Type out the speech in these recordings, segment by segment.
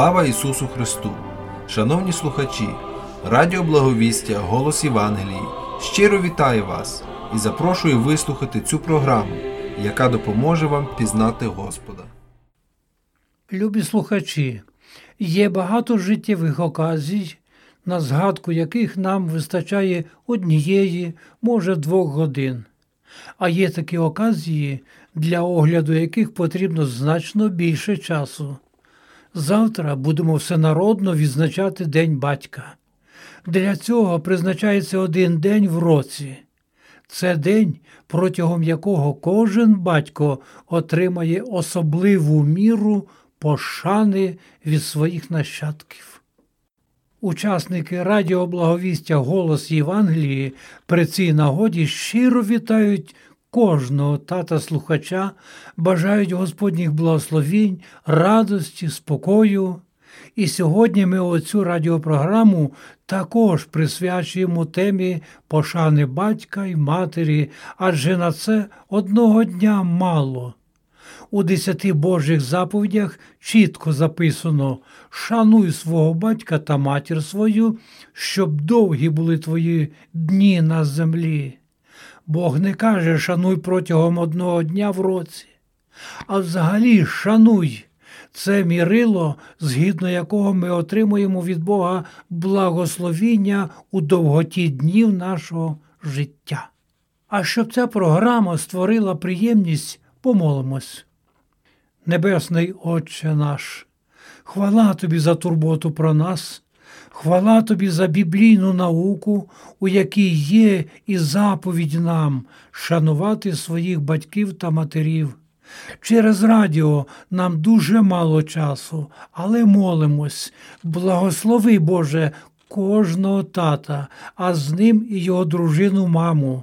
Слава Ісусу Христу! Шановні слухачі, Радіо Благовістя, Голос Євангелії щиро вітаю вас і запрошую вислухати цю програму, яка допоможе вам пізнати Господа. Любі слухачі, є багато життєвих оказій, на згадку яких нам вистачає однієї, може двох годин. А є такі оказії, для огляду яких потрібно значно більше часу. Завтра будемо всенародно відзначати День батька. Для цього призначається один день в році. Це день, протягом якого кожен батько отримає особливу міру пошани від своїх нащадків. Учасники радіоблаговістя Голос Євангелії при цій нагоді щиро вітають кожного тата слухача, бажають Господніх благословінь, радості, спокою. І сьогодні ми оцю радіопрограму також присвячуємо темі пошани батька і матері, адже на це одного дня мало. У десяти Божих заповідях чітко записано Шануй свого батька та матір свою, щоб довгі були твої дні на землі. Бог не каже шануй протягом одного дня в році, а взагалі шануй. Це мірило, згідно якого ми отримуємо від Бога благословіння у довготі днів нашого життя. А щоб ця програма створила приємність, помолимось. Небесний Отче наш, хвала тобі за турботу про нас, хвала тобі за біблійну науку, у якій є і заповідь нам шанувати своїх батьків та матерів. Через радіо нам дуже мало часу, але молимось, благослови, Боже, кожного тата, а з ним і його дружину маму.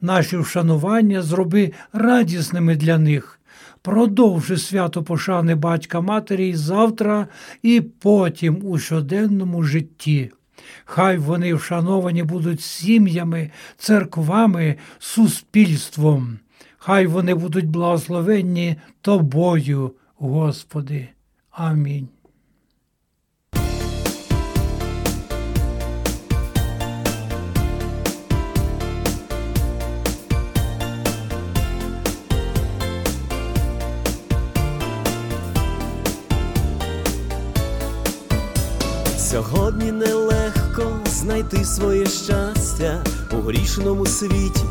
Наші вшанування зроби радісними для них. Продовжи свято пошани батька матері і завтра, і потім у щоденному житті. Хай вони вшановані будуть сім'ями, церквами, суспільством. Хай вони будуть благословенні тобою, Господи. Амінь. Сьогодні нелегко знайти своє щастя у грішному світі,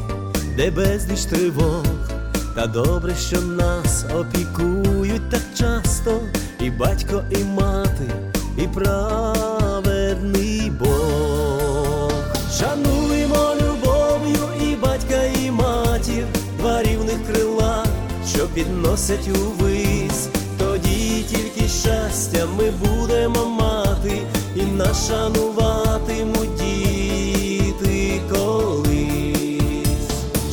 де безліч тривог, та добре, що нас опікують так часто, і батько, і мати, і праведний Бог. Шануємо любов'ю і батька, і матір, два рівних крила, що підносять увись, тоді тільки щастя ми будемо мати нашануватимуть діти колись.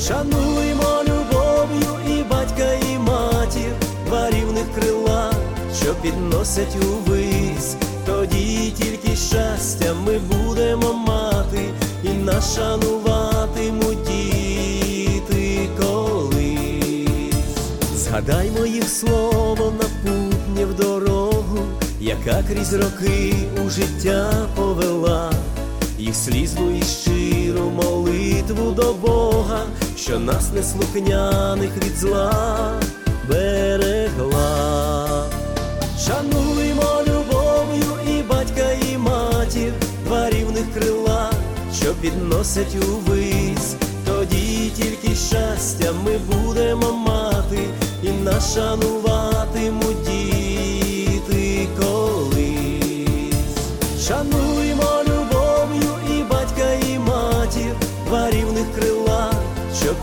Шануймо любов'ю і батька, і матір, два рівних крила, що підносять увись, тоді тільки щастя ми будемо мати, і нашануватимуть діти колись. Згадаймо їх слово на яка крізь роки у життя повела, їх слізну і щиру молитву до Бога, що нас неслухняних від зла берегла. Шануймо любов'ю і батька, і матір, два рівних крила, що підносять увись, тоді тільки щастя ми будемо мати і нашануватимуть діти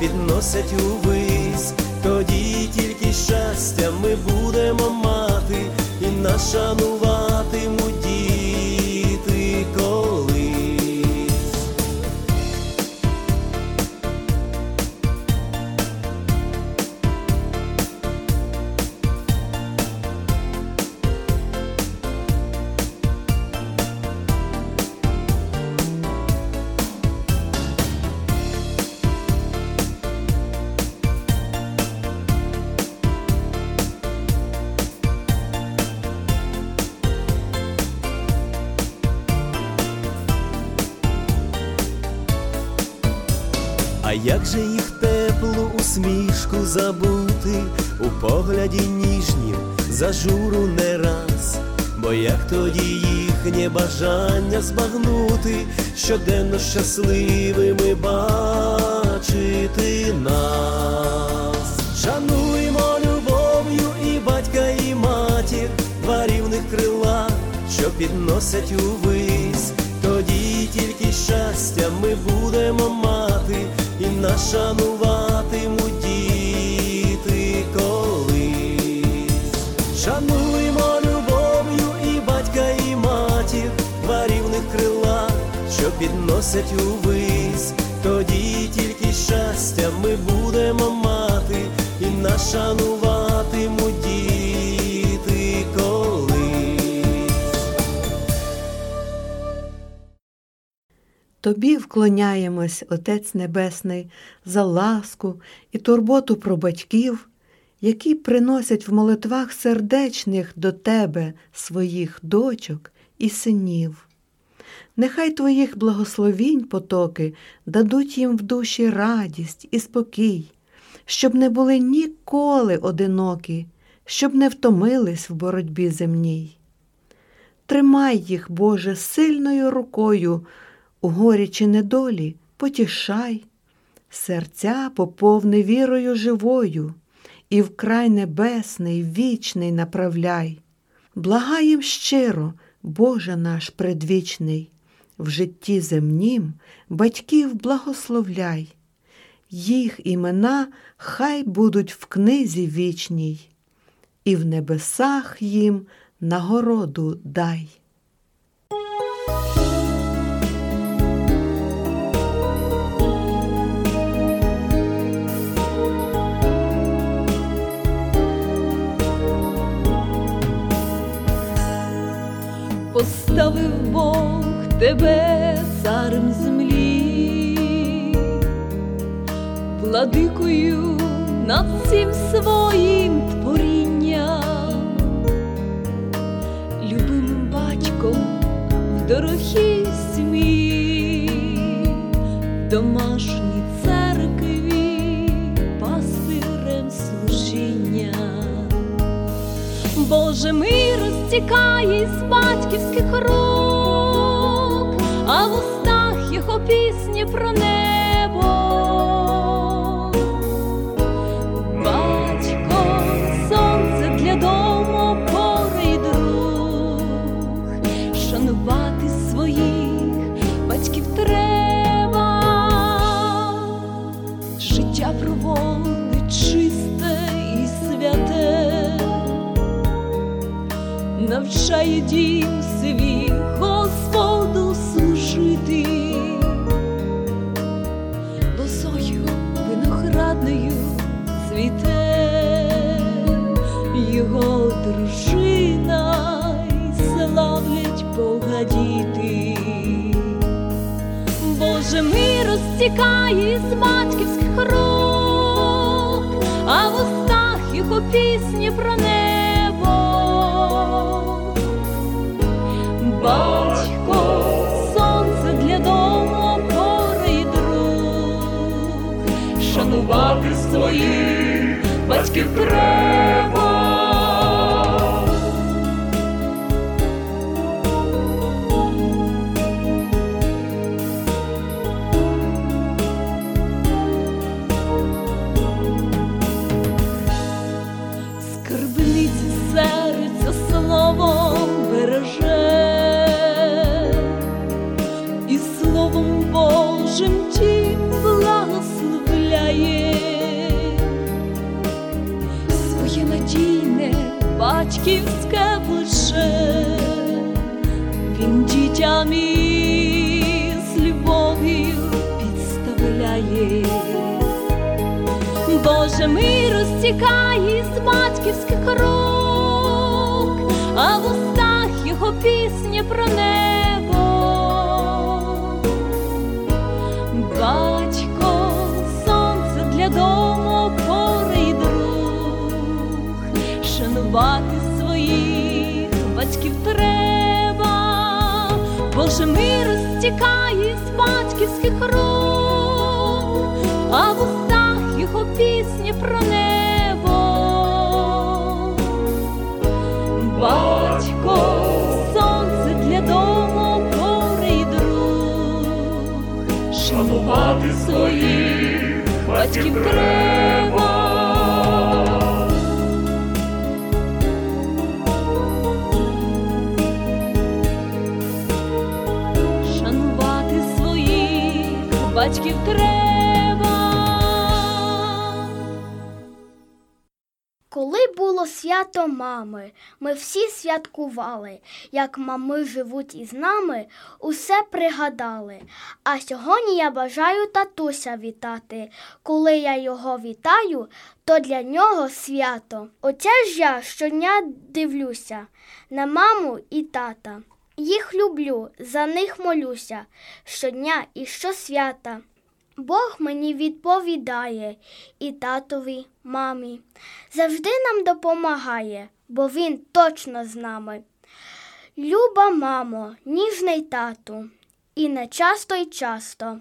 підносять увись, тоді тільки щастя ми будемо мати. І нашануватимуть як же їх теплу усмішку забути? У погляді ніжнім зажуру не раз, бо як тоді їхнє бажання збагнути, щоденно щасливими бачити нас, шануємо любов'ю і батька, і матір, два рівних крила, що підносять увись, тоді тільки щастя ми будемо мати, нас шануватимуть діти колись. Шануємо любов'ю і батька, і матір, два рівних крила, що підносять увись, тоді тільки щастя ми будемо мати, і нас шануватимуть Тобі вклоняємось, Отець Небесний, за ласку і турботу про батьків, які приносять в молитвах сердечних до Тебе своїх дочок і синів. Нехай Твоїх благословінь потоки дадуть їм в душі радість і спокій, щоб не були ніколи одинокі, щоб не втомились в боротьбі земній. Тримай їх, Боже, сильною рукою, у горі чи недолі потішай, серця поповни вірою живою, і в край небесний, вічний направляй. Благаєм щиро, Боже наш предвічний, в житті земнім батьків благословляй, їх імена хай будуть в книзі вічній, і в небесах їм нагороду дай. Поставив Бог тебе царем землі, владикою над всім своїм творінням, любимим батьком в дорогій смі, домашній церкві, пастирем служіння. Боже мир розтікає з батьківських рук, а в устах його пісні про небо. Навчає дім свій Господу служити, лозою виноградною цвіте його дружина й славлять Бога діти. Боже мир розтікає з батьківських рук, а в устах його пісні про небо. Батько, сонце для дому, порий друг, шанувати своїх батьків треба. Батьківське плече, він дітям з любов'ю підставляє. Боже мир розтікає з батьківських рук, а в устах його пісня про небо. Боже мир розтікає з батьківських рук, а в устах його пісні про небо. Батько, сонце для дому, горе й друг, шанувати своїх батьків батьків треба. Коли було свято мами, ми всі святкували, як мами живуть із нами, усе пригадали. А сьогодні я бажаю татуся вітати. Коли я його вітаю, то для нього свято. Оце ж я щодня дивлюся на маму і тата. Їх люблю, за них молюся щодня і щосвята. Бог мені відповідає і татові, мамі. Завжди нам допомагає, бо він точно з нами. Люба мамо, ніжний тату, і не часто й часто.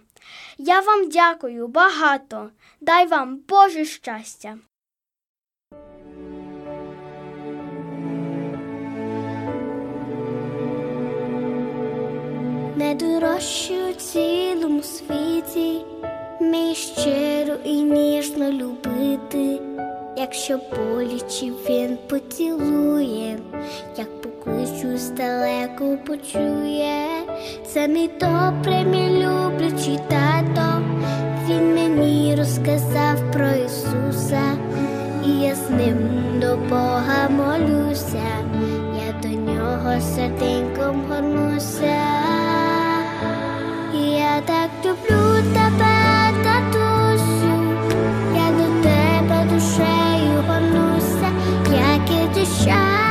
Я вам дякую багато, дай вам Боже щастя. Найдорожчі у цілому світі, мій щиро і ніжно любити, якщо боляче він поцілує, як покличу здалеку почує, це мій добрий, мій люблячий тато, він мені розказав про Ісуса, і я з ним до Бога молюся, я до нього серденьком горнуся. Я так люблю тебе, татусю, я до тебе душею горнуся, як і щастя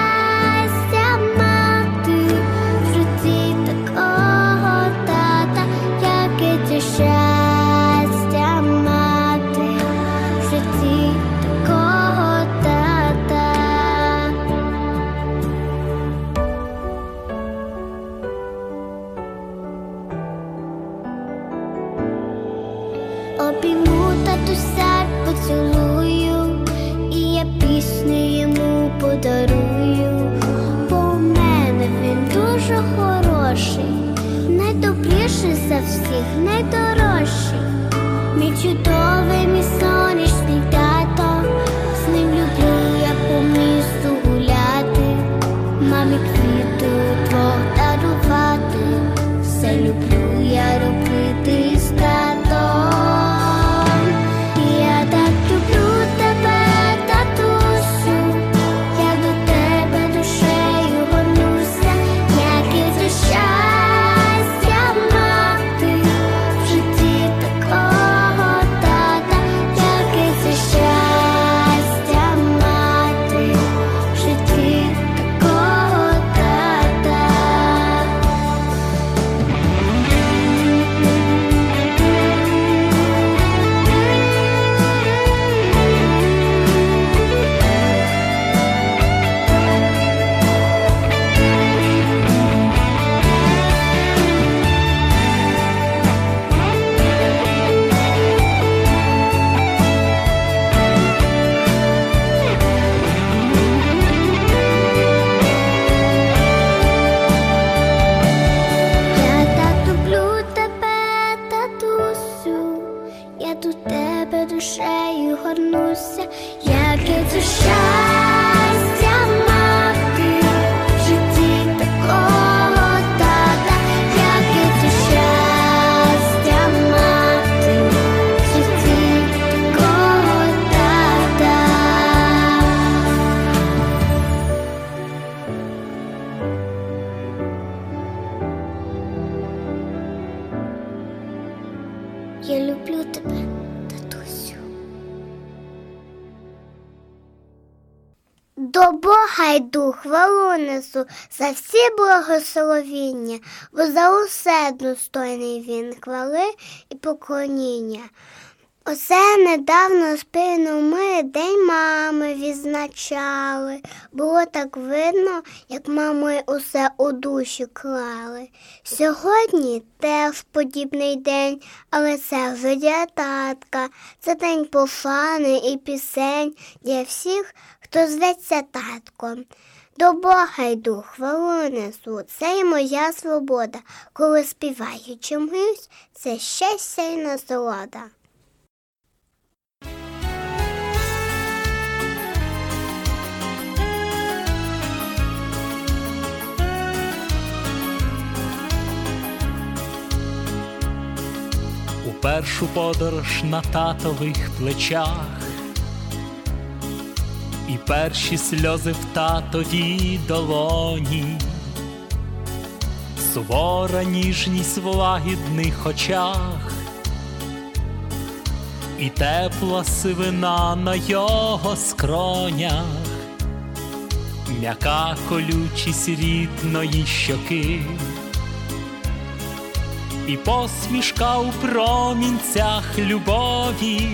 несу за всі благословіння, бо за усе достойний він хвали і поклоніння. Оце недавно спину ми День мами відзначали. Було так видно, як мами усе у душі клали. Сьогодні теж подібний день, але це вже татка. Це день пофани і пісень для всіх, хто зветься татком. До Бога йду, хвалу несу, це і моя свобода. Коли співаю чомусь, це щастя й насолода. У першу подорож на татових плечах, і перші сльози в татовій долоні, сувора ніжність в лагідних очах, і тепла сивина на його скронях, м'яка колючість рідної щоки. І посмішка у промінцях любові,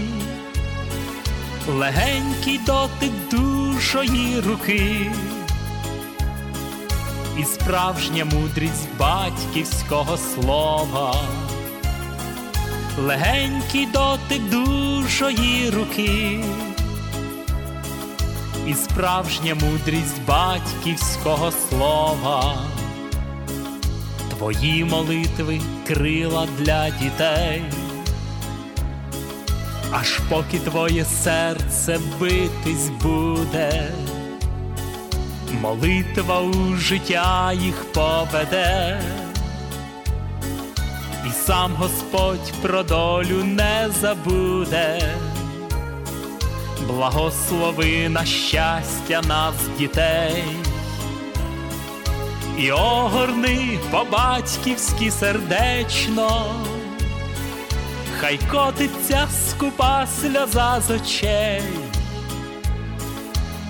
легенький дотик душої руки, і справжня мудрість батьківського слова, легенький дотик душої руки, і справжня мудрість батьківського слова. Твої молитви крила для дітей, аж поки твоє серце битись буде, молитва у життя їх поведе, і сам Господь про долю не забуде, благослови на щастя нас, дітей. І огорни по-батьківськи сердечно, хай котиться скупа сльоза з очей,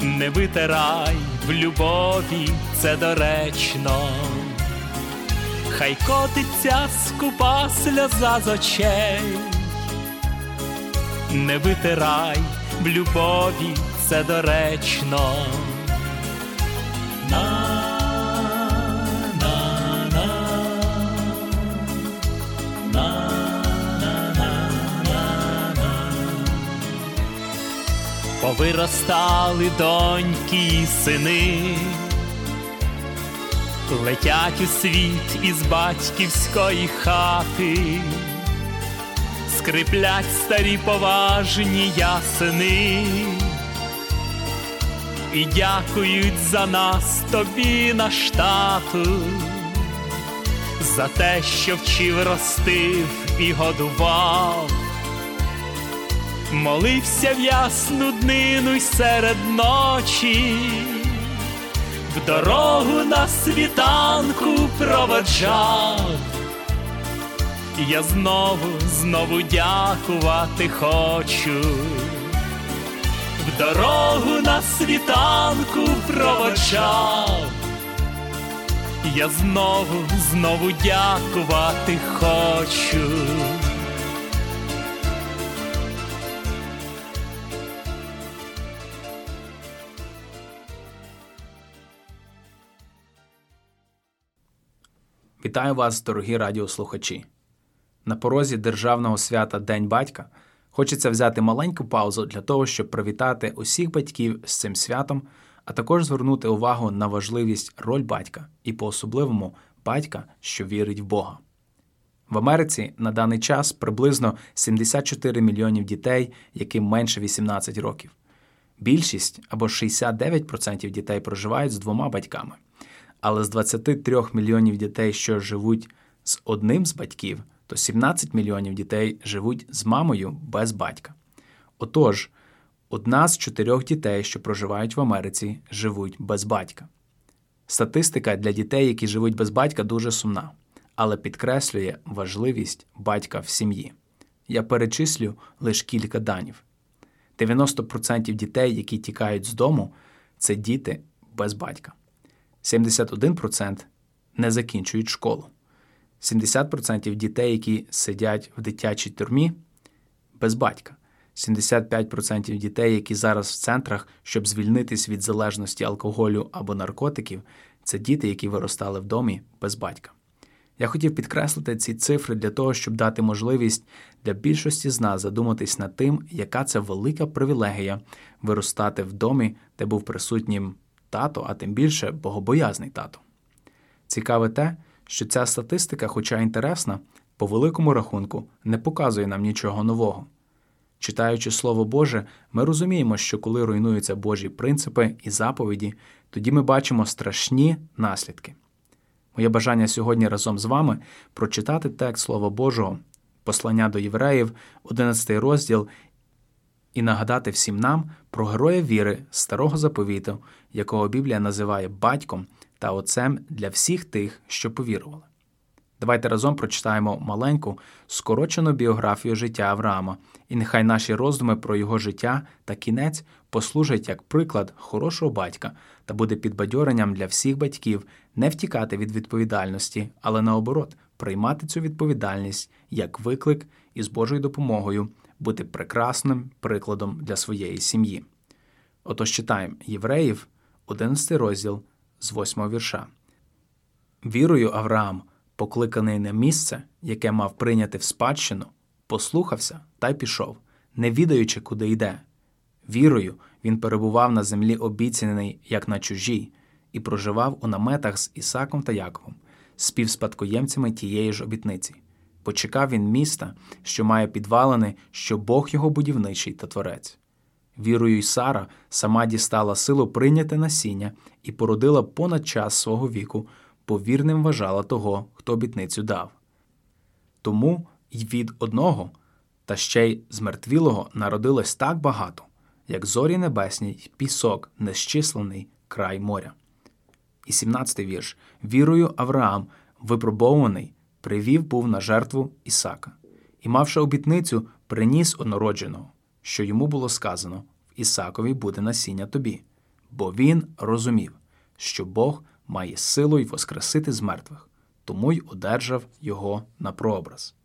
не витирай в любові, це доречно, хай котиться скупа сльоза з очей, не витирай в любові, це доречно. Повиростали доньки і сини, летять у світ із батьківської хати, скриплять старі поважні ясини. І дякують за нас тобі наш тату, за те, що вчив, ростив і годував молився в ясну днину й серед ночі, в дорогу на світанку проводжав, я знову, знову дякувати хочу, в дорогу на світанку проводжав, я знову, знову дякувати хочу. Вітаю вас, дорогі радіослухачі. На порозі державного свята День батька хочеться взяти маленьку паузу для того, щоб привітати усіх батьків з цим святом, а також звернути увагу на важливість роль батька і по-особливому батька, що вірить в Бога. В Америці на даний час приблизно 74 мільйонів дітей, яким менше 18 років. Більшість або 69% дітей проживають з двома батьками. Але з 23 мільйонів дітей, що живуть з одним з батьків, то 17 мільйонів дітей живуть з мамою без батька. Отож, одна з чотирьох дітей, що проживають в Америці, живуть без батька. Статистика для дітей, які живуть без батька, дуже сумна, але підкреслює важливість батька в сім'ї. Я перечислю лише кілька данів: 90% дітей, які тікають з дому, це діти без батька. 71% не закінчують школу. 70% дітей, які сидять в дитячій тюрмі, без батька. 75% дітей, які зараз в центрах, щоб звільнитись від залежності алкоголю або наркотиків, це діти, які виростали в домі без батька. Я хотів підкреслити ці цифри для того, щоб дати можливість для більшості з нас задуматись над тим, яка це велика привілегія виростати в домі, де був присутнім тато, а тим більше богобоязний тато. Цікаве те, що ця статистика, хоча інтересна, по великому рахунку не показує нам нічого нового. Читаючи Слово Боже, ми розуміємо, що коли руйнуються Божі принципи і заповіді, тоді ми бачимо страшні наслідки. Моє бажання сьогодні разом з вами прочитати текст Слова Божого, послання до євреїв, 11 розділ, і нагадати всім нам про героя віри старого заповіту, якого Біблія називає батьком та отцем для всіх тих, що повірували. Давайте разом прочитаємо маленьку, скорочену біографію життя Авраама, і нехай наші роздуми про його життя та кінець послужать як приклад хорошого батька та буде підбадьоренням для всіх батьків не втікати від відповідальності, але наоборот, приймати цю відповідальність як виклик і з Божою допомогою бути прекрасним прикладом для своєї сім'ї. Отож читаємо Євреїв, 11 розділ з 8 вірша. Вірою Авраам покликаний на місце, яке мав прийняти в спадщину, послухався та й пішов, не відаючи, куди йде. Вірою він перебував на землі обіцяний, як на чужій, і проживав у наметах з Ісаком та Яковом, співспадкоємцями тієї ж обітниці. Почекав він міста, що має підвалини, що Бог його будівничий та творець. Вірою й Сара сама дістала силу прийняти насіння і породила понад час свого віку, повірним вважала того, хто обітницю дав. Тому й від одного, та ще й змертвілого народилось так багато, як зорі небесні й пісок, незчислений край моря. І 17-й вірш вірою Авраам, випробований, привів був на жертву Ісака, і, мавши обітницю, приніс однородженого, що йому було сказано в Ісакові буде насіння тобі, бо він розумів, що Бог має силу й воскресити з мертвих, тому й одержав його на прообраз.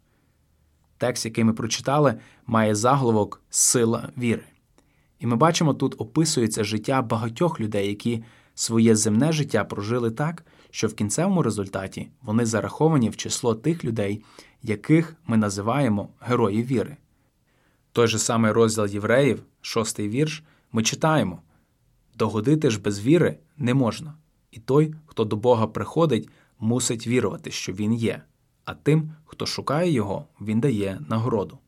Текст, який ми прочитали, має заголовок Сила віри. І ми бачимо, тут описується життя багатьох людей, які своє земне життя прожили так, що в кінцевому результаті вони зараховані в число тих людей, яких ми називаємо герої віри. Той же самий розділ євреїв, шостий вірш, ми читаємо догодити ж без віри не можна, і той, хто до Бога приходить, мусить вірувати, що Він є, а тим, хто шукає Його, Він дає нагороду.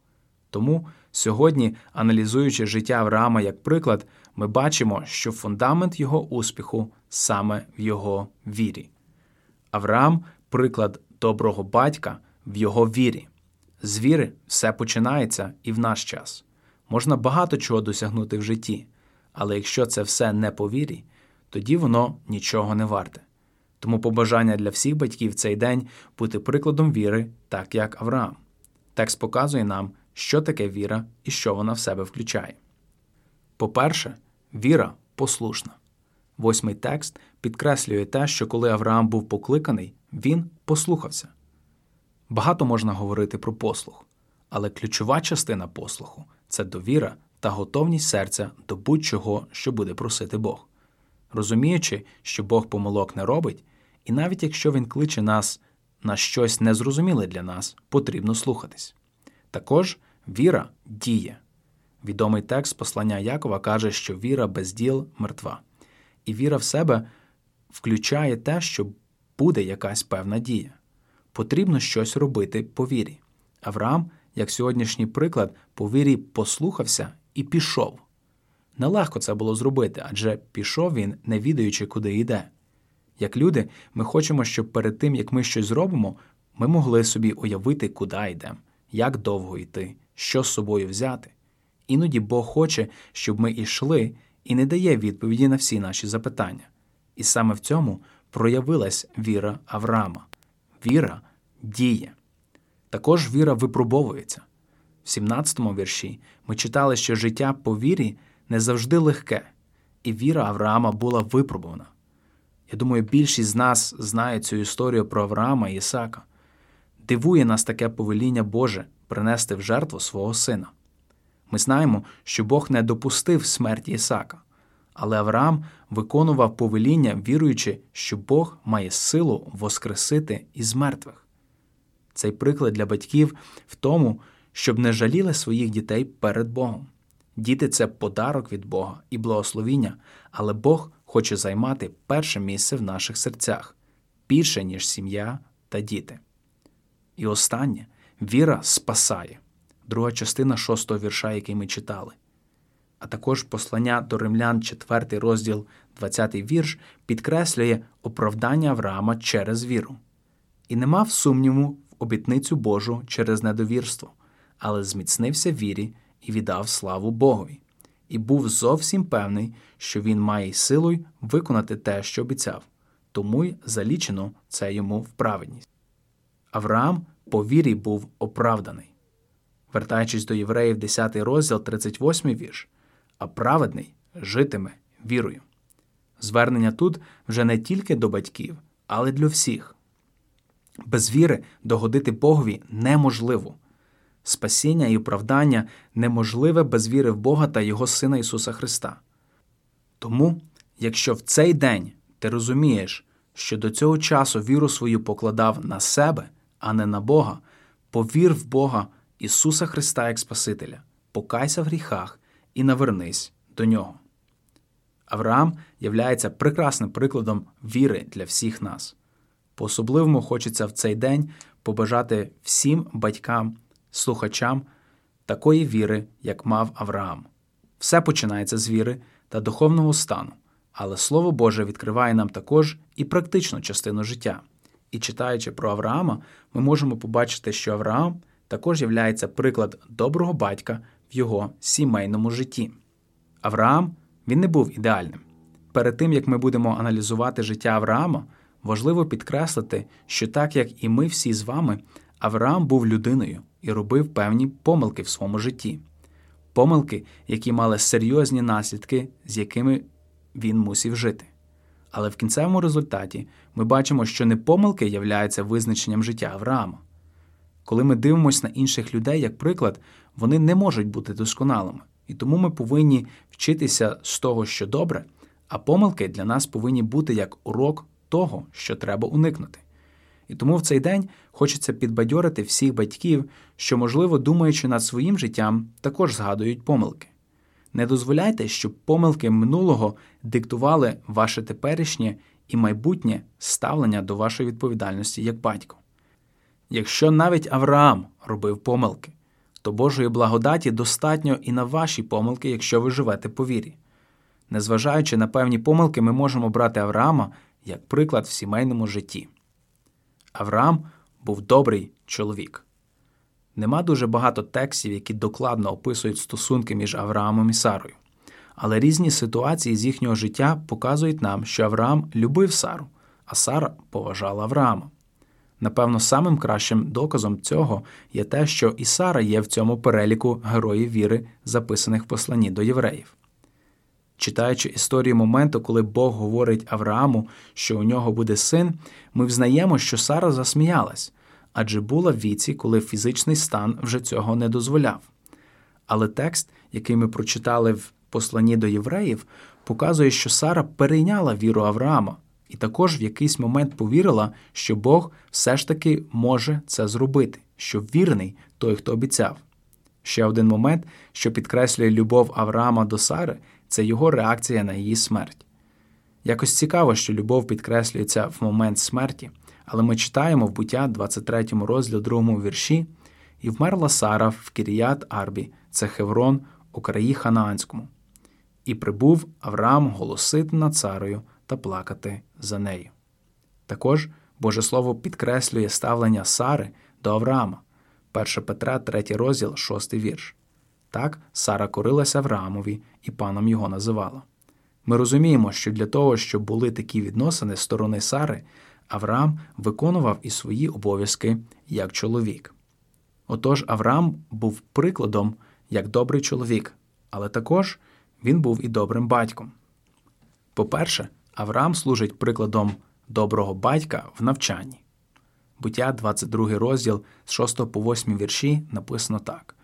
Тому сьогодні, аналізуючи життя Авраама як приклад, ми бачимо, що фундамент його успіху саме в його вірі. Авраам приклад доброго батька в його вірі. З віри все починається і в наш час. Можна багато чого досягнути в житті, але якщо це все не по вірі, тоді воно нічого не варте. Тому побажання для всіх батьків цей день бути прикладом віри, так як Авраам. Текст показує нам, що таке віра і що вона в себе включає. По-перше, віра послушна. Восьмий текст підкреслює те, що коли Авраам був покликаний, він послухався. Багато можна говорити про послух, але ключова частина послуху це довіра та готовність серця до будь-чого, що буде просити Бог. Розуміючи, що Бог помилок не робить, і навіть якщо Він кличе нас на щось незрозуміле для нас, потрібно слухатись. Також віра діє. Відомий текст послання Якова каже, що віра без діл мертва, і віра в себе включає те, що буде якась певна дія. Потрібно щось робити по вірі. Авраам, як сьогоднішній приклад, по вірі послухався і пішов. Нелегко це було зробити, адже пішов він, не відаючи, куди йде. Як люди, ми хочемо, щоб перед тим, як ми щось зробимо, ми могли собі уявити, куди йдемо, як довго йти, що з собою взяти. Іноді Бог хоче, щоб ми йшли і не дає відповіді на всі наші запитання. І саме в цьому проявилась віра Авраама. Віра діє. Також віра випробовується. В 17-му вірші ми читали, що життя по вірі не завжди легке, і віра Авраама була випробувана. Я думаю, більшість з нас знає цю історію про Авраама і Ісака. Дивує нас таке повеління Боже принести в жертву свого сина. Ми знаємо, що Бог не допустив смерті Ісака, але Авраам виконував повеління, віруючи, що Бог має силу воскресити із мертвих. Цей приклад для батьків в тому, щоб не жаліли своїх дітей перед Богом. Діти це подарок від Бога і благословіння, але Бог хоче займати перше місце в наших серцях більше, ніж сім'я та діти. І останнє віра спасає, друга частина шостого вірша, який ми читали. А також послання до римлян, 4 розділ, 20 вірш, підкреслює оправдання Авраама через віру. І не мав сумніву в обітницю Божу через недовірство, але зміцнився вірі і віддав славу Богові, і був зовсім певний, що він має силою виконати те, що обіцяв, тому й залічено це йому в праведність. Авраам по вірі був оправданий. Вертаючись до євреїв, 10 розділ, 38 вірш, а праведний житиме вірою. Звернення тут вже не тільки до батьків, але й для всіх. Без віри догодити Богові неможливо. Спасіння і оправдання неможливе без віри в Бога та Його Сина Ісуса Христа. Тому, якщо в цей день ти розумієш, що до цього часу віру свою покладав на себе, а не на Бога, повір в Бога Ісуса Христа як Спасителя, покайся в гріхах і навернись до Нього. Авраам являється прекрасним прикладом віри для всіх нас. По особливому хочеться в цей день побажати всім батькам, слухачам такої віри, як мав Авраам. Все починається з віри та духовного стану, але Слово Боже відкриває нам також і практичну частину життя. І читаючи про Авраама, ми можемо побачити, що Авраам також є приклад доброго батька в його сімейному житті. Авраам він не був ідеальним. Перед тим як ми будемо аналізувати життя Авраама, важливо підкреслити, що так як і ми всі з вами, Авраам був людиною і робив певні помилки в своєму житті, помилки, які мали серйозні наслідки, з якими він мусив жити. Але в кінцевому результаті ми бачимо, що не помилки являються визначенням життя Авраама. Коли ми дивимося на інших людей, як приклад, вони не можуть бути досконалими. І тому ми повинні вчитися з того, що добре, а помилки для нас повинні бути як урок того, що треба уникнути. І тому в цей день хочеться підбадьорити всіх батьків, що, можливо, думаючи над своїм життям, також згадують помилки. Не дозволяйте, щоб помилки минулого диктували ваше теперішнє і майбутнє ставлення до вашої відповідальності як батько. Якщо навіть Авраам робив помилки, то Божої благодаті достатньо і на ваші помилки, якщо ви живете по вірі. Незважаючи на певні помилки, ми можемо брати Авраама як приклад в сімейному житті. Авраам був добрий чоловік. Нема дуже багато текстів, які докладно описують стосунки між Авраамом і Сарою. Але різні ситуації з їхнього життя показують нам, що Авраам любив Сару, а Сара поважала Авраама. Напевно, самим кращим доказом цього є те, що і Сара є в цьому переліку героїв віри, записаних в посланні до євреїв. Читаючи історію моменту, коли Бог говорить Аврааму, що у нього буде син, ми взнаємо, що Сара засміялась, адже була в віці, коли фізичний стан вже цього не дозволяв. Але текст, який ми прочитали в посланні до євреїв, показує, що Сара перейняла віру Авраама і також в якийсь момент повірила, що Бог все ж таки може це зробити, що вірний той, хто обіцяв. Ще один момент, що підкреслює любов Авраама до Сари, це його реакція на її смерть. Якось цікаво, що любов підкреслюється в момент смерті, але ми читаємо в буття 23 розділі 2 вірші, і вмерла Сара в Кіріят Арбі, це Хеврон у краї Ханаанському. І прибув Авраам голосити над Сарою та плакати за нею. Також Боже Слово підкреслює ставлення Сари до Авраама, 1 Петра, 3 розділ, 6 вірш. Так Сара корилася Авраамові і паном його називала. Ми розуміємо, що для того, щоб були такі відносини з сторони Сари, Авраам виконував і свої обов'язки як чоловік. Отож, Авраам був прикладом як добрий чоловік, але також він був і добрим батьком. По-перше, Авраам служить прикладом доброго батька в навчанні. Буття, 22 розділ з 6 по 8 вірші написано так: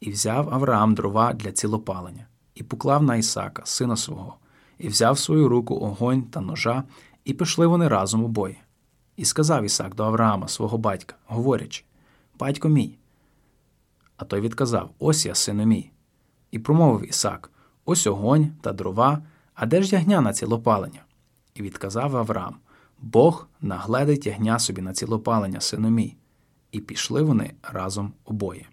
І взяв Авраам дрова для цілопалення, і поклав на Ісака, сина свого, і взяв свою руку огонь та ножа, і пішли вони разом обоє. І сказав Ісак до Авраама, свого батька, говорячи: Батько мій. А той відказав: Ось я, сину мій. І промовив Ісак: Ось огонь та дрова, а де ж ягня на цілопалення? І відказав Авраам: Бог нагледить ягня собі на цілопалення, сину мій. І пішли вони разом обоє.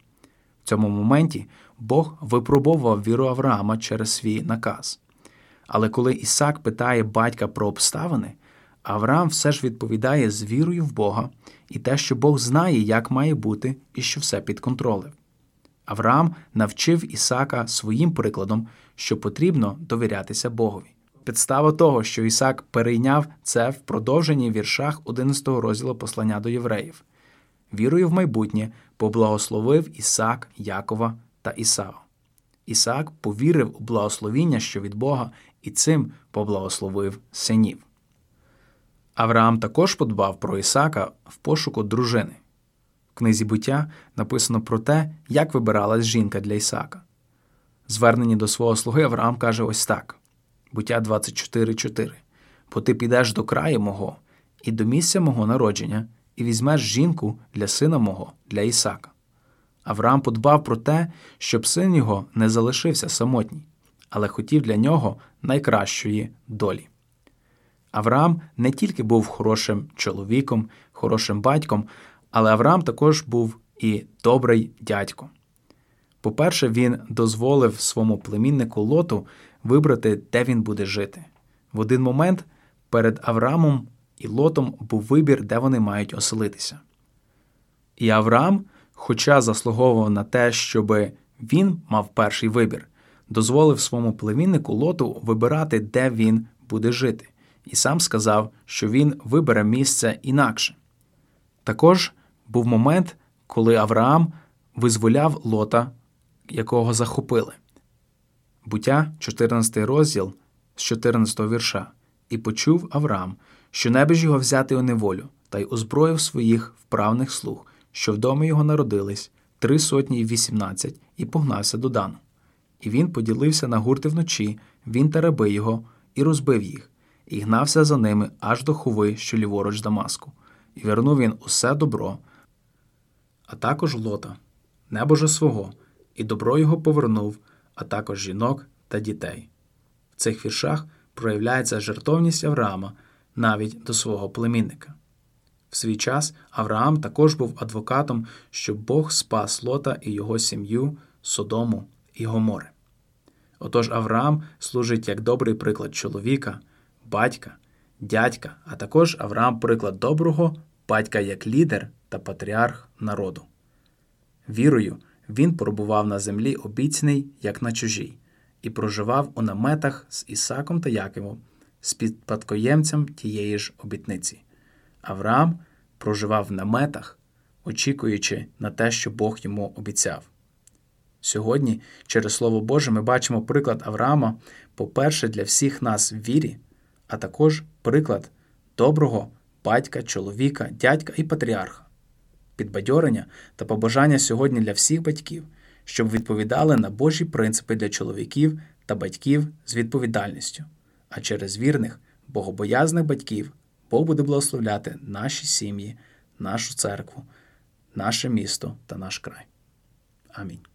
В цьому моменті Бог випробовував віру Авраама через свій наказ. Але коли Ісак питає батька про обставини, Авраам все ж відповідає з вірою в Бога і те, що Бог знає, як має бути, і що все під контролем. Авраам навчив Ісака своїм прикладом, що потрібно довірятися Богові. Підстава того, що Ісак перейняв це в продовженні віршах 11 розділу послання до євреїв. Вірою в майбутнє поблагословив Ісак Якова та Ісава. Ісак повірив у благословіння, що від Бога, і цим поблагословив синів. Авраам також подбав про Ісака в пошуку дружини. В книзі буття написано про те, як вибиралась жінка для Ісака. Звернені до свого слуги Авраам каже ось так: буття 24.4 Бо ти підеш до краю мого і до місця мого народження, і візьмеш жінку для сина мого, для Ісака. Авраам подбав про те, щоб син його не залишився самотній, але хотів для нього найкращої долі. Авраам не тільки був хорошим чоловіком, хорошим батьком, але Авраам також був і добрий дядько. По-перше, він дозволив своєму племіннику Лоту вибрати, де він буде жити. В один момент перед Авраамом і Лотом був вибір, де вони мають оселитися. І Авраам, хоча заслуговував на те, щоб він мав перший вибір, дозволив своєму племіннику Лоту вибирати, де він буде жити, і сам сказав, що він вибере місце інакше. Також був момент, коли Авраам визволяв Лота, якого захопили. Буття, 14 розділ з 14 вірша. І почув Авраам, що небіж його взяти у неволю, та й озброїв своїх вправних слуг, що в домі його народились, три сотні і вісімнадцять, і погнався до Дану. І він поділився на гурти вночі, він та раби його, і розбив їх, і гнався за ними аж до хуви, що ліворуч Дамаску, і вернув він усе добро, а також лота, небожа свого, і добро його повернув, а також жінок та дітей. В цих віршах проявляється жертовність Авраама навіть до свого племінника. В свій час Авраам також був адвокатом, щоб Бог спас Лота і його сім'ю, Содому і Гомори. Отож Авраам служить як добрий приклад чоловіка, батька, дядька, а також Авраам приклад доброго батька як лідер та патріарх народу. Вірою, він пробував на землі обіцяний, як на чужій, і проживав у наметах з Ісаком та Якимом, спадкоємцем тієї ж обітниці. Авраам проживав в наметах, очікуючи на те, що Бог йому обіцяв. Сьогодні, через Слово Боже, ми бачимо приклад Авраама, по-перше, для всіх нас в вірі, а також приклад доброго батька, чоловіка, дядька і патріарха, підбадьорення та побажання сьогодні для всіх батьків, щоб відповідали на Божі принципи для чоловіків та батьків з відповідальністю, а через вірних, богобоязних батьків Бог буде благословляти наші сім'ї, нашу церкву, наше місто та наш край. Амінь.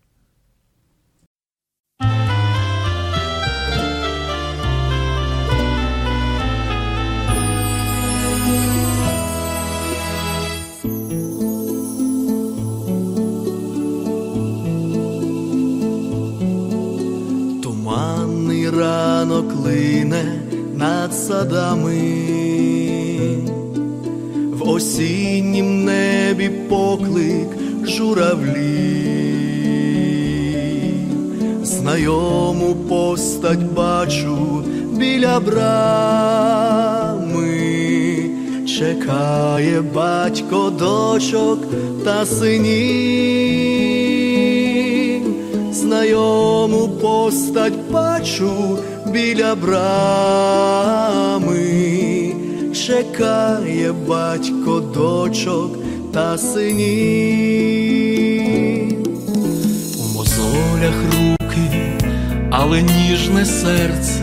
Лине над садами, в осіннім небі поклик журавлі, знайому постать бачу біля брами, чекає батько дочок та синів, знайому постать бачу біля брами, чекає батько дочок та синів. У полях руки, але ніжне серце,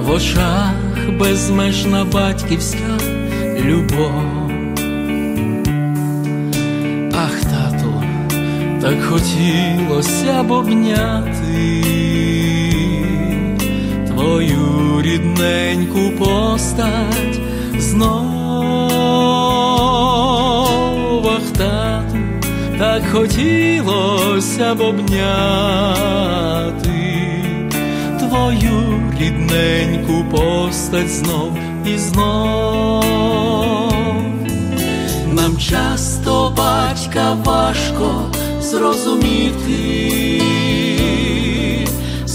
в очах безмежна батьківська любов. Ах, тату, так хотілося б обняти твою рідненьку постать знов, ах, так хотілося б обняти. Твою рідненьку постать знов і знов. Нам часто батька важко зрозуміти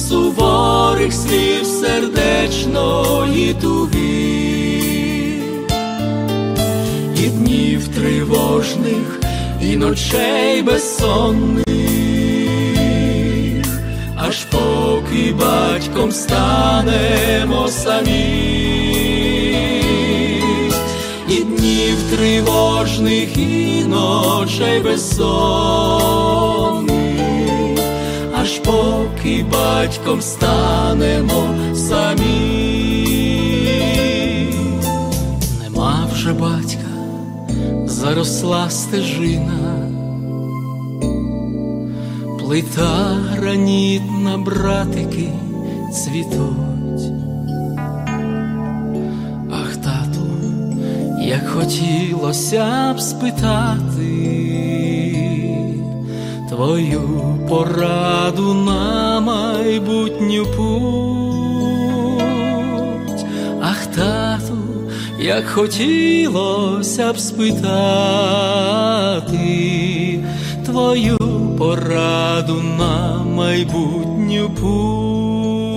суворих слів сердечної туги. І днів тривожних, і ночей безсонних, аж поки батьком станемо самі, і днів тривожних, і ночей безсонних, поки батьком станемо самі. Нема вже батька, заросла стежина, плита гранітна, братики цвітуть. Ах, тату, як хотілося б спитати твою пораду на майбутню путь. Ах, тату, як хотілося б спитати твою пораду на майбутню путь.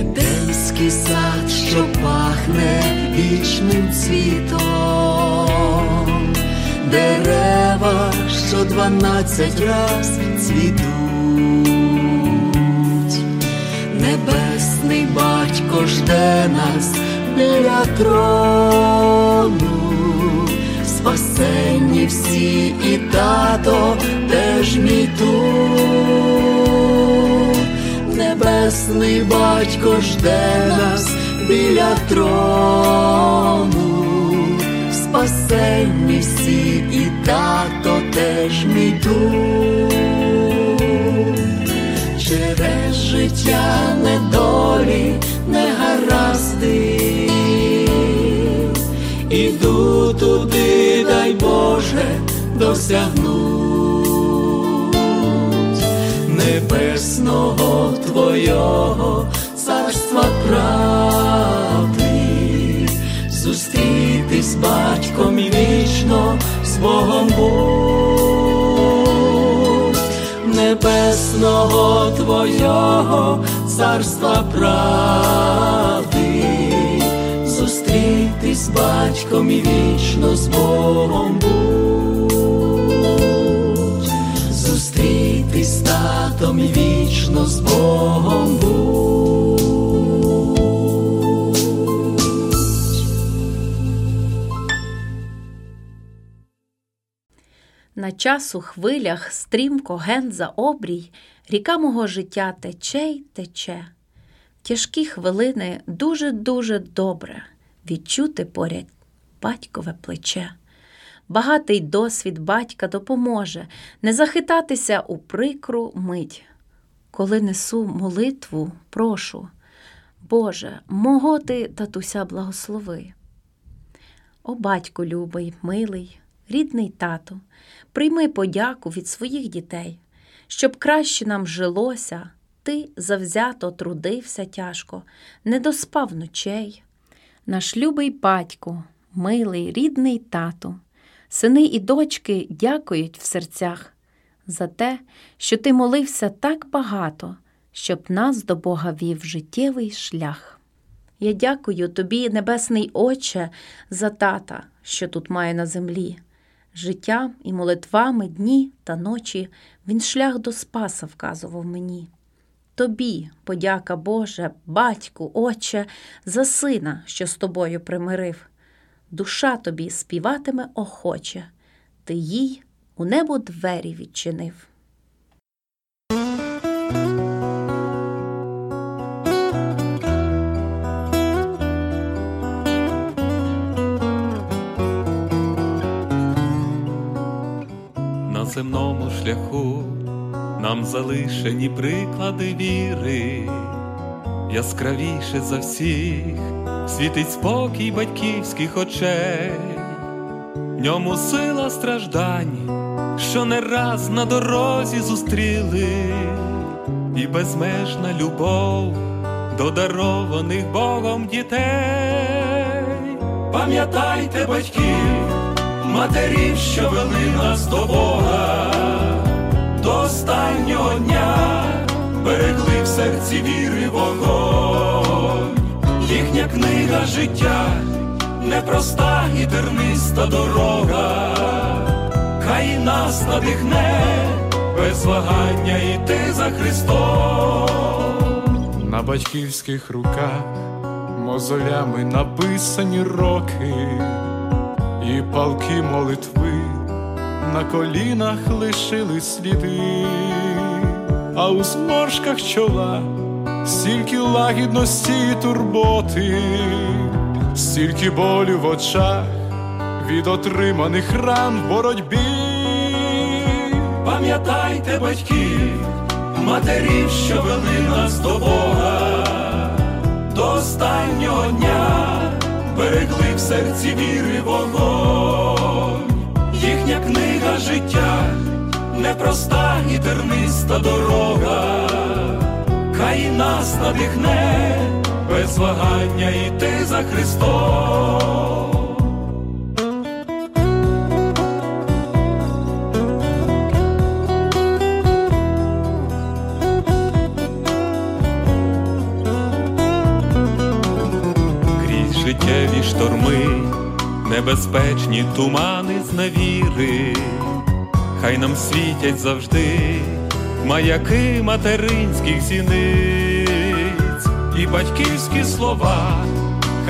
Едемський сад, що пахне вічним цвітом, дерева, що дванадцять раз цвітуть, небесний батько жде нас біля трону, спасенні всі і тато теж мій тут. Небесний батько жде нас біля трону, спасенні всі і тато теж мій тут. Через життя недолі негаразди, іду туди, дай Боже, досягнуть небесного Твого небесного Твого царства правди, зустрітись з батьком і вічно з Богом будь, зустрітись з татом і вічно з Богом будь. На часу хвилях стрімко ген за обрій, ріка мого життя тече й тече. Тяжкі хвилини дуже-дуже добре відчути поряд батькове плече. Багатий досвід батька допоможе не захитатися у прикру мить. Коли несу молитву, прошу, Боже, мого ти татуся благослови. О, батько любий, милий, рідний тату, прийми подяку від своїх дітей, щоб краще нам жилося, ти завзято трудився тяжко, не доспав ночей. Наш любий батько, милий, рідний тату, сини і дочки дякують в серцях за те, що ти молився так багато, щоб нас до Бога вів життєвий шлях. Я дякую тобі, Небесний Отче, за тата, що тут має на землі. Життям і молитвами дні та ночі він шлях до Спаса вказував мені. Тобі, подяка Боже, батьку, Отче, за сина, що з тобою примирив. Душа тобі співатиме охоче, ти їй у небо двері відчинив. Земному шляху. Нам залишені приклади віри, яскравіше за всіх світить спокій батьківських очей, в ньому сила страждань, що не раз на дорозі зустріли, і безмежна любов до дарованих Богом дітей. Пам'ятайте батьків, матерів, що вели нас до Бога, до останнього дня берегли в серці віри вогонь, їхня книга життя, непроста і терниста дорога, хай нас надихне, без вагання йти за Христом. На батьківських руках мозолями написані роки і палки молитви на колінах лишили сліди, а у зморшках чола стільки лагідності і турботи, стільки болю в очах від отриманих ран в боротьбі. Пам'ятайте батьків, матерів, що вели нас до Бога, до останнього дня берегли в серці віри вогонь, їхня книга життя, непроста і терниста дорога, хай нас надихне, без вагання йти за Христом. Життєві шторми, небезпечні тумани з невіри, хай нам світять завжди маяки материнських зіниць і батьківські слова,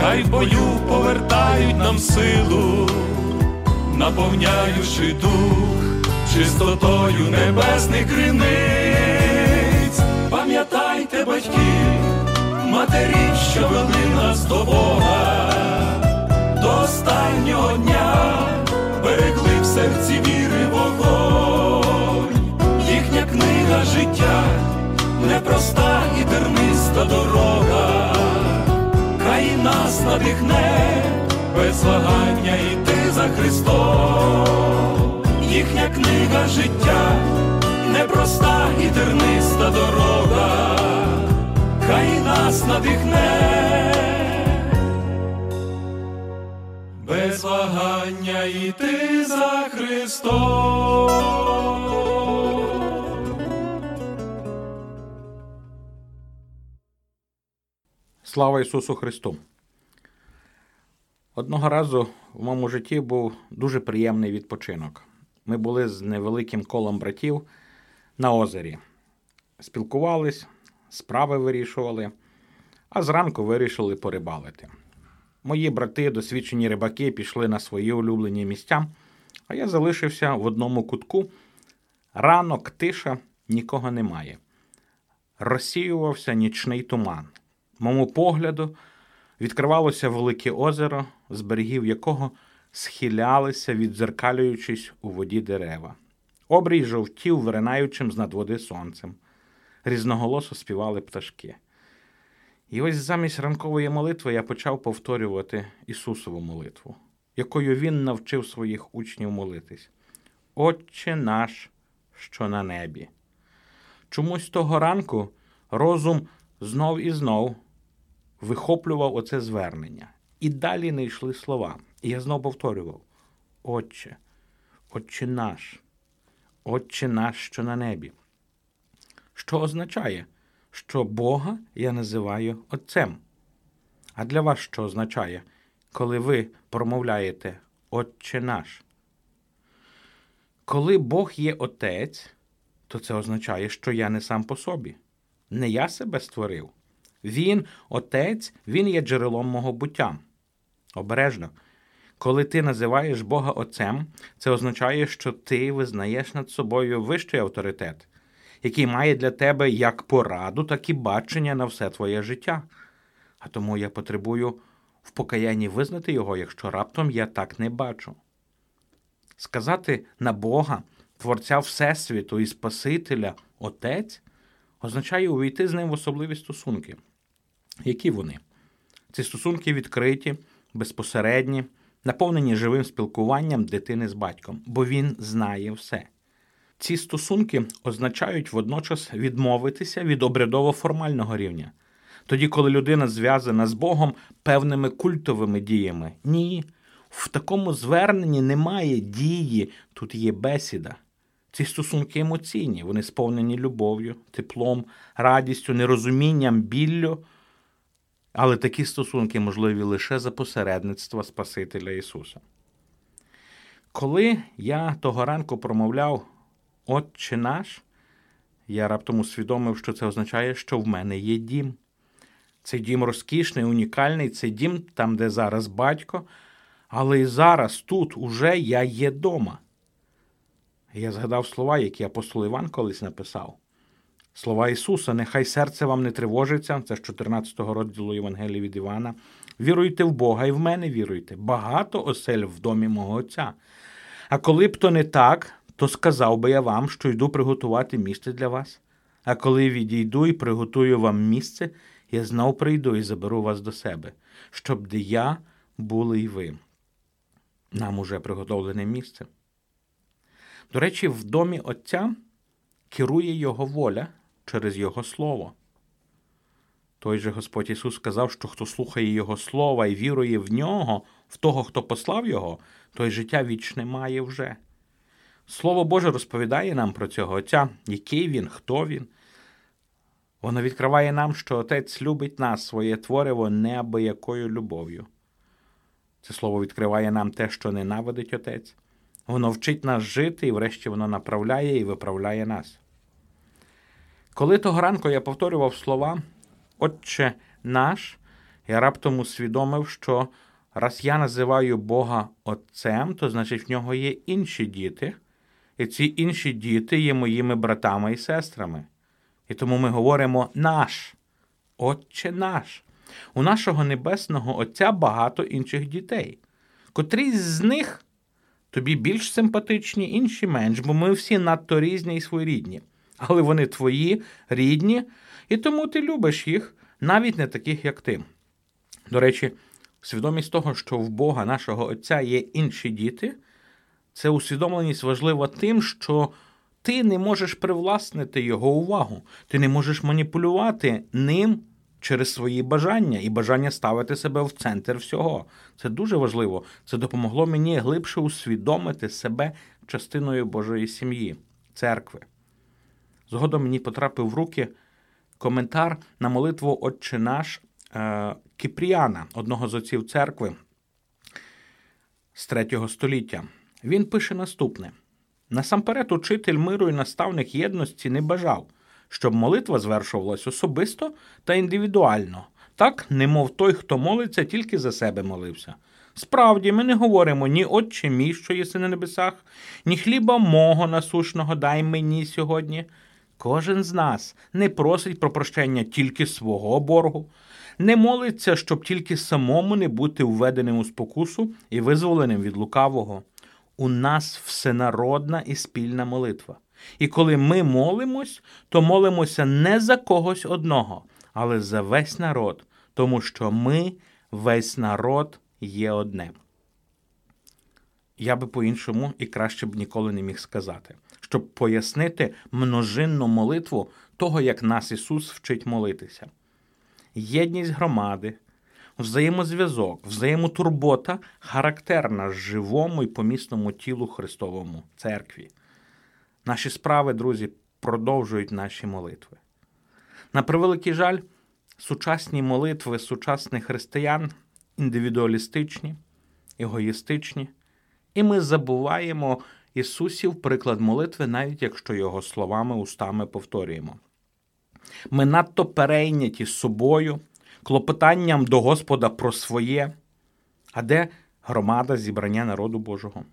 хай в бою повертають нам силу, наповняючи дух чистотою небесних криниць. Пам'ятайте батьків, матерів, що вели нас до Бога, до останнього дня берегли в серці віри вогонь, їхня книга життя, непроста і терниста дорога, хай нас надихне, без вагання йти за Христом, їхня книга життя, непроста і терниста дорога хай нас надихне, без вагання йти за Христом. Слава Ісусу Христу! Одного разу в моєму житті був дуже приємний відпочинок. Ми були з невеликим колом братів на озері, спілкувались, справи вирішували, а зранку вирішили порибалити. Мої брати, досвідчені рибаки, пішли на свої улюблені місця, а я залишився в одному кутку. Ранок, тиша, нікого немає. Розсіювався нічний туман. Мому погляду відкривалося велике озеро, з берегів якого схилялися, відзеркалюючись у воді дерева. Обрій жовтів, виринаючим з над води сонцем. Різноголосо співали пташки. І ось замість ранкової молитви я почав повторювати Ісусову молитву, якою Він навчив своїх учнів молитись. Отче наш, що на небі. Чомусь того ранку розум знов і знов вихоплював оце звернення. І далі не йшли слова. І я знов повторював: Отче, Отче наш, Отче наш, що на небі. Що означає, що Бога я називаю Отцем. А для вас що означає, коли ви промовляєте Отче наш? Коли Бог є Отець, то це означає, що я не сам по собі. Не я себе створив. Він, Отець, Він є джерелом мого буття. Обережно. Коли ти називаєш Бога Отцем, це означає, що ти визнаєш над собою вищий авторитет, який має для тебе як пораду, так і бачення на все твоє життя. А тому я потребую в покаянні визнати його, якщо раптом я так не бачу. Сказати на Бога, Творця Всесвіту і Спасителя, Отець, означає увійти з ним в особливі стосунки. Які вони? Ці стосунки відкриті, безпосередні, наповнені живим спілкуванням дитини з батьком, бо він знає все. Ці стосунки означають водночас відмовитися від обрядово-формального рівня. Тоді, коли людина зв'язана з Богом певними культовими діями. Ні, в такому зверненні немає дії, тут є бесіда. Ці стосунки емоційні, вони сповнені любов'ю, теплом, радістю, нерозумінням, біллю. Але такі стосунки можливі лише за посередництва Спасителя Ісуса. Коли я того ранку промовляв Отче наш, я раптом усвідомив, що це означає, що в мене є дім. Цей дім розкішний, унікальний, це дім там, де зараз батько, але і зараз тут уже я є дома. Я згадав слова, які апостол Іван колись написав. Слова Ісуса, нехай серце вам не тривожиться, це з 14 розділу Євангелії від Івана. Віруйте в Бога і в мене віруйте. Багато осель в домі мого Отця. А коли б то не так, то сказав би я вам, що йду приготувати місце для вас. А коли відійду і приготую вам місце, я знов прийду і заберу вас до себе, щоб де я були й ви. Нам уже приготовлене місце. До речі, в домі Отця керує Його воля через Його Слово. Той же Господь Ісус сказав, що хто слухає Його Слова і вірує в нього, в того, хто послав Його, той життя вічне має вже. Слово Боже розповідає нам про цього Отця, який він, хто він. Воно відкриває нам, що Отець любить нас, своє твориво неабиякою любов'ю. Це слово відкриває нам те, що ненавидить Отець. Воно вчить нас жити, і врешті воно направляє і виправляє нас. Коли того ранку я повторював слова Отче наш, я раптом усвідомив, що раз я називаю Бога Отцем, то значить в нього є інші діти, і ці інші діти є моїми братами і сестрами. І тому ми говоримо наш, Отче наш. У нашого Небесного Отця багато інших дітей. Котрі з них тобі більш симпатичні, інші менш, бо ми всі надто різні і своєрідні. Але вони твої, рідні, і тому ти любиш їх, навіть не таких, як ти. До речі, свідомість того, що в Бога нашого Отця є інші діти, це усвідомленість важлива тим, що ти не можеш привласнити його увагу, ти не можеш маніпулювати ним через свої бажання і бажання ставити себе в центр всього. Це дуже важливо. Це допомогло мені глибше усвідомити себе частиною Божої сім'ї, церкви. Згодом мені потрапив в руки коментар на молитву Отче наш е, Кіпріана, одного з отців церкви з третього століття. Він пише наступне: насамперед, учитель миру і наставник єдності не бажав, щоб молитва звершувалась особисто та індивідуально, так, немов той, хто молиться, тільки за себе молився. Справді, ми не говоримо ні Отче мій, що єси на небесах, ні хліба мого насушного дай мені сьогодні. Кожен з нас не просить про прощення тільки свого боргу, не молиться, щоб тільки самому не бути введеним у спокусу і визволеним від лукавого. У нас всенародна і спільна молитва. І коли ми молимось, то молимося не за когось одного, але за весь народ, тому що ми, весь народ, є одне. Я би по-іншому і краще б ніколи не міг сказати, щоб пояснити множинну молитву того, як нас Ісус вчить молитися. Єдність громади, взаємозв'язок, взаємотурбота характерна живому і помісному тілу Христовому церкві. Наші справи, друзі, продовжують наші молитви. На превеликий жаль, сучасні молитви сучасних християн індивідуалістичні, егоїстичні, і ми забуваємо Ісусів приклад молитви, навіть якщо його словами устами повторюємо. Ми надто перейняті собою, клопотанням до Господа про своє, а де громада зібрання народу Божого.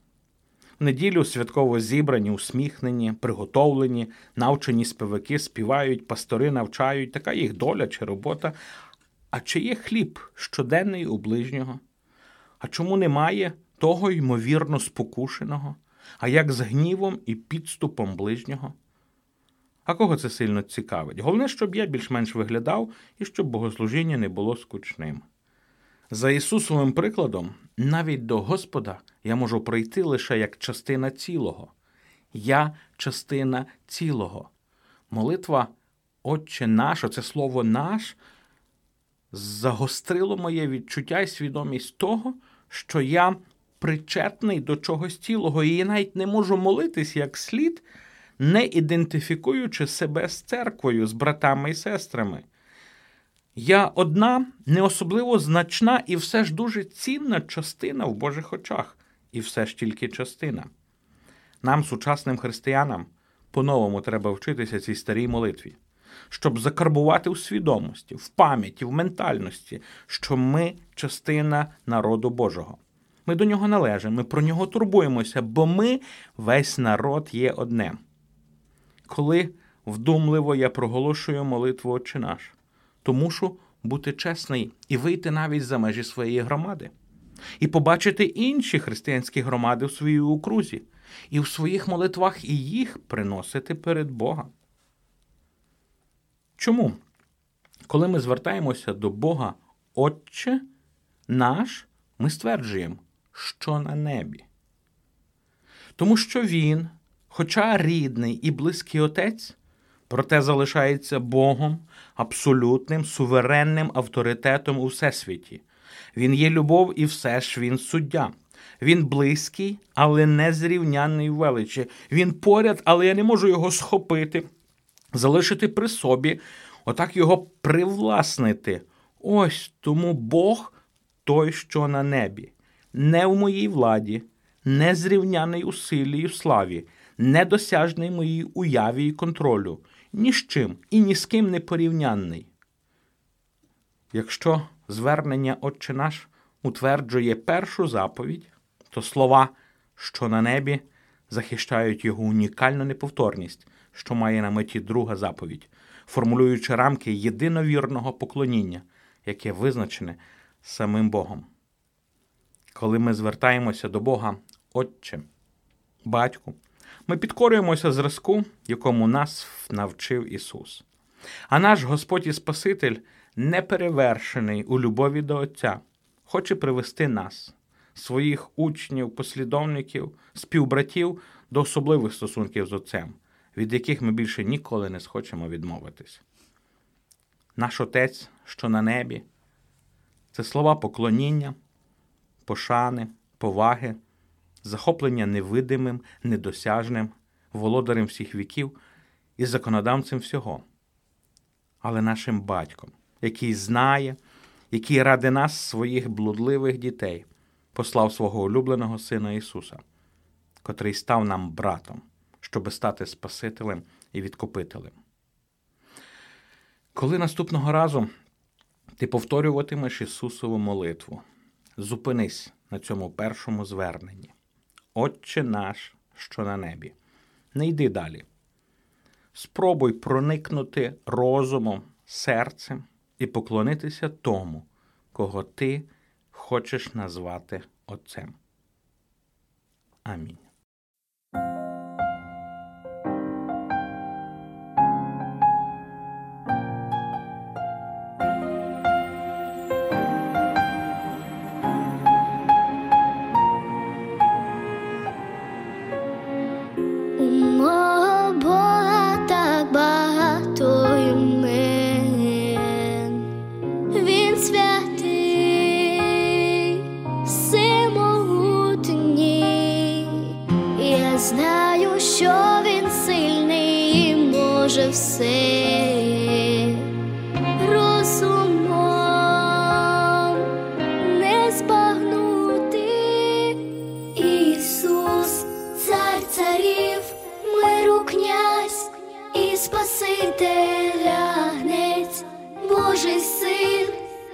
В неділю святково зібрані, усміхнені, приготовлені, навчені співаки співають, пастори навчають, така їх доля чи робота. А чи є хліб щоденний у ближнього? А чому немає того ймовірно спокушеного? А як з гнівом і підступом ближнього? А кого це сильно цікавить? Головне, щоб я більш-менш виглядав і щоб богослужіння не було скучним. За Ісусовим прикладом, навіть до Господа я можу прийти лише як частина цілого. Я частина цілого. Молитва Отче наш, це слово наш загострило моє відчуття і свідомість того, що я причетний до чогось цілого, і я навіть не можу молитись як слід, не ідентифікуючи себе з церквою, з братами і сестрами. Я одна не особливо значна і все ж дуже цінна частина в Божих очах, і все ж тільки частина. Нам, сучасним християнам, по-новому треба вчитися цій старій молитві, щоб закарбувати у свідомості, в пам'яті, в ментальності, що ми частина народу Божого. Ми до нього належимо, ми про нього турбуємося, бо ми весь народ є одне. Коли вдумливо я проголошую молитву Отче наш, то мушу бути чесний і вийти навіть за межі своєї громади, і побачити інші християнські громади в своїй окрузі, і в своїх молитвах і їх приносити перед Бога. Чому? Коли ми звертаємося до Бога Отче наш, ми стверджуємо, що на небі. Тому що Він, хоча рідний і близький Отець, проте залишається Богом, абсолютним, суверенним авторитетом у всесвіті. Він є любов і все ж він суддя. Він близький, але не зрівняний в величі. Він поряд, але я не можу його схопити, залишити при собі, отак його привласнити. Ось тому Бог той, що на небі, не в моїй владі, не зрівняний у силі і в славі, недосяжний моїй уяві і контролю, ні з чим і ні з ким не порівнянний. Якщо звернення Отче наш утверджує першу заповідь, то слова, що на небі, захищають його унікальну неповторність, що має на меті друга заповідь, формулюючи рамки єдиновірного поклоніння, яке визначене самим Богом. Коли ми звертаємося до Бога, Отче, Батьку, ми підкорюємося зразку, якому нас навчив Ісус. А наш Господь і Спаситель, неперевершений у любові до Отця, хоче привести нас, своїх учнів, послідовників, співбратів до особливих стосунків з Отцем, від яких ми більше ніколи не схочемо відмовитись. Наш Отець, що на небі, це слова поклоніння, пошани, поваги, захоплення невидимим, недосяжним, володарем всіх віків і законодавцем всього, але нашим батьком, який знає, який ради нас, своїх блудливих дітей, послав свого улюбленого Сина Ісуса, котрий став нам братом, щоби стати Спасителем і відкупителем. Коли наступного разу ти повторюватимеш Ісусову молитву, зупинись на цьому першому зверненні. Отче наш, що на небі. Не йди далі. Спробуй проникнути розумом, серцем і поклонитися тому, кого ти хочеш назвати Отцем. Амінь. Спасителя гнець, Божий син,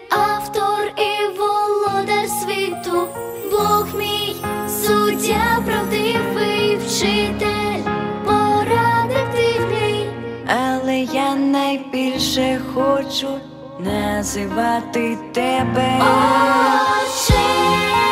автор і володар світу, Бог мій, суддя правдивий вчитель, порадив дивний, але я найбільше хочу називати тебе. Отче!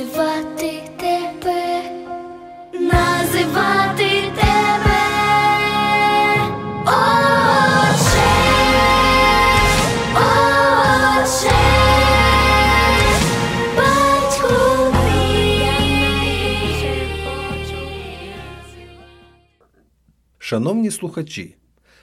Називати тебе називати тебе. Отче, Отче, батьку. Шановні слухачі,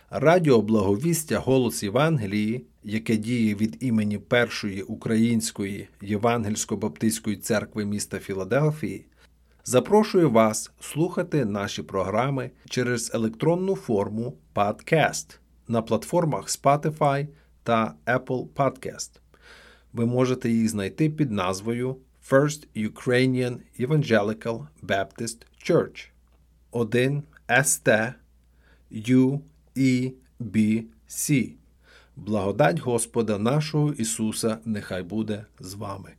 Радіо Благовістя Голос Євангелії, яке діє від імені Першої Української Євангельсько-Баптистської церкви міста Філадельфії, запрошує вас слухати наші програми через електронну форму Podcast на платформах Spotify та Apple Podcast. Ви можете їх знайти під назвою First Ukrainian Evangelical Baptist Church 1 ST UEBC. Благодать Господа нашого Ісуса нехай буде з вами.